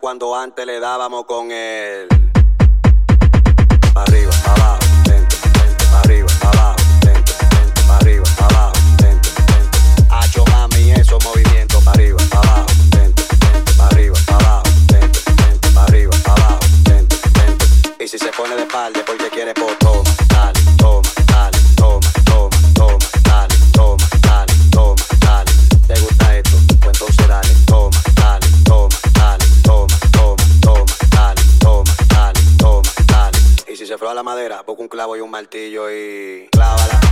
cuando antes le dábamos con él? arriba, para abajo, lento, para arriba, abajo, clavo y un martillo y clávala,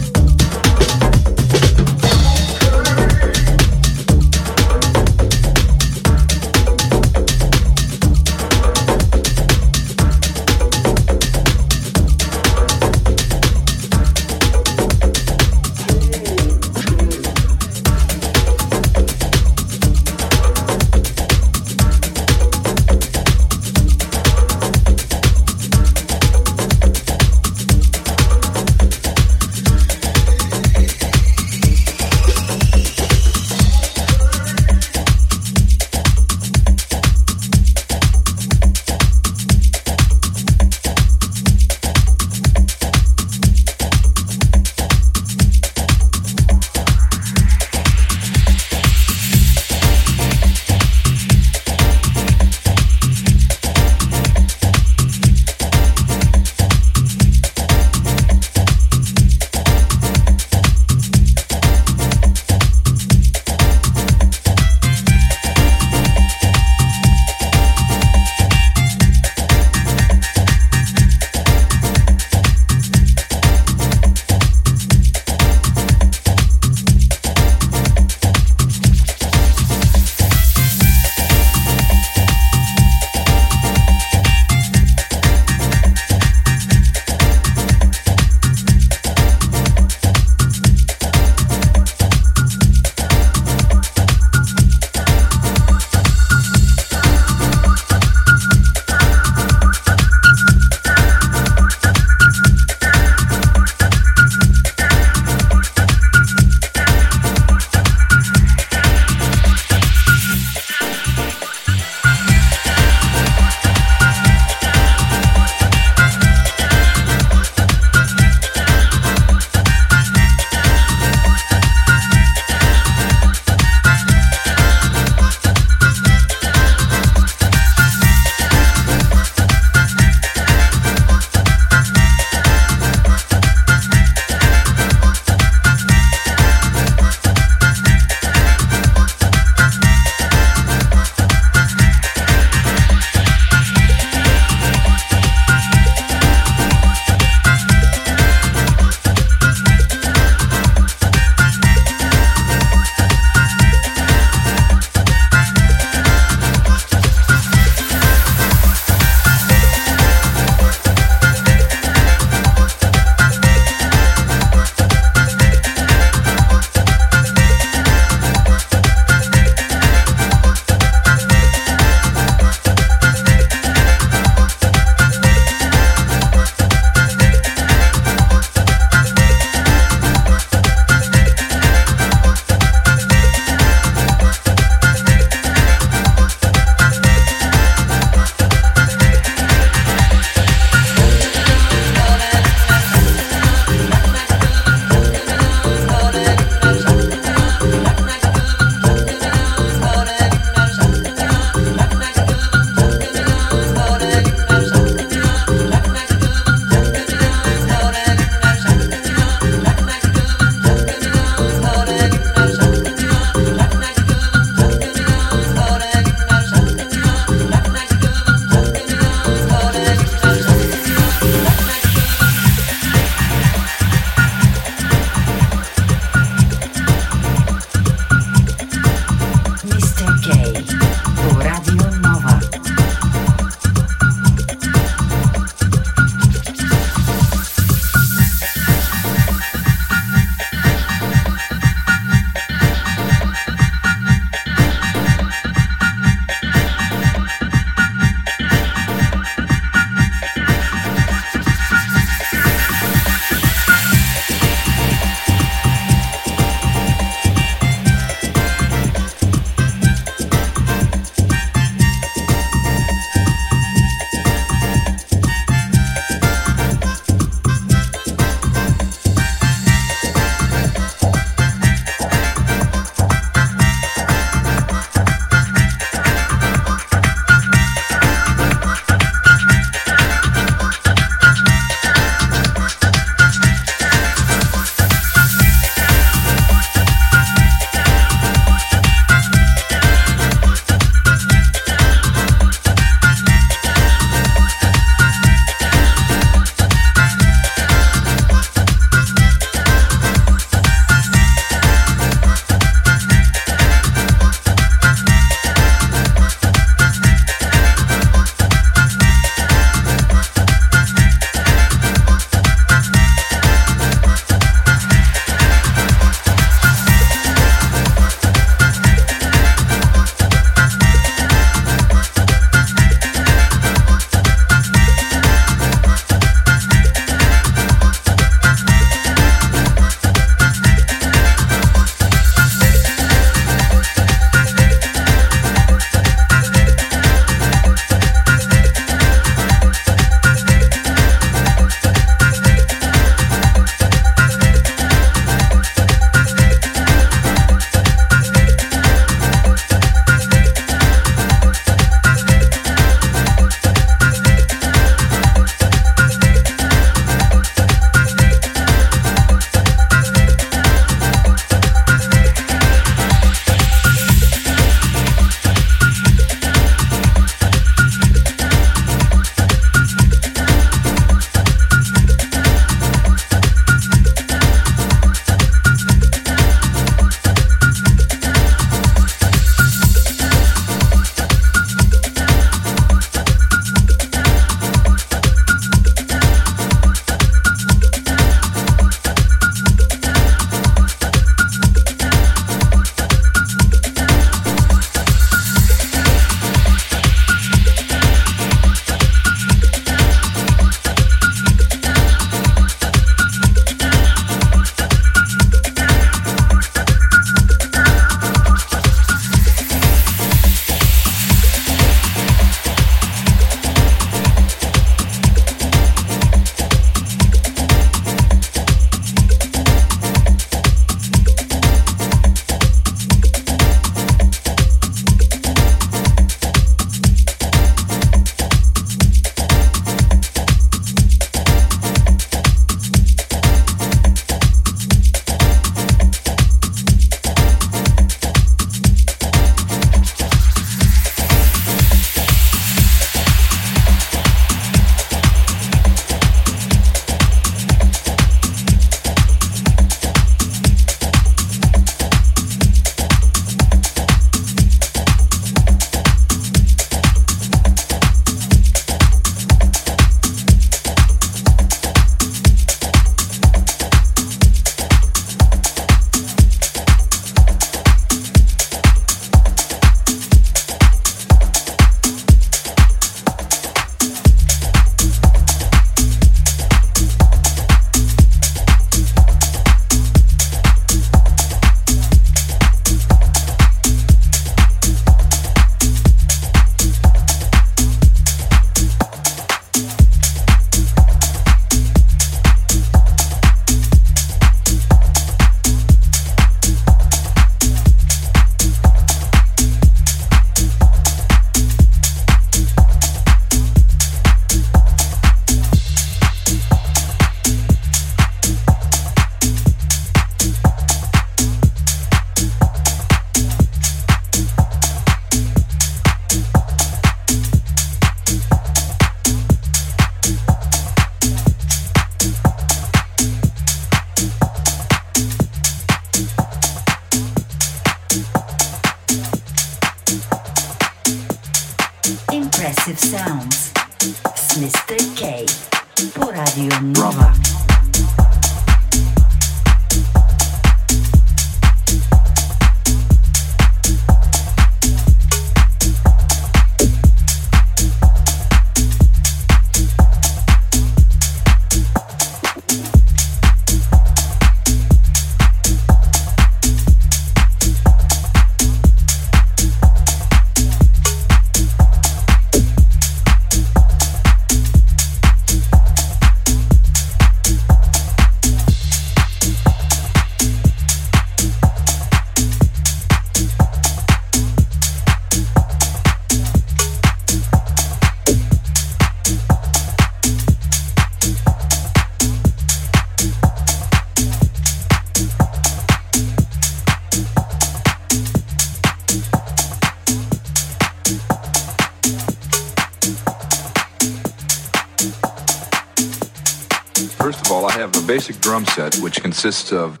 consists of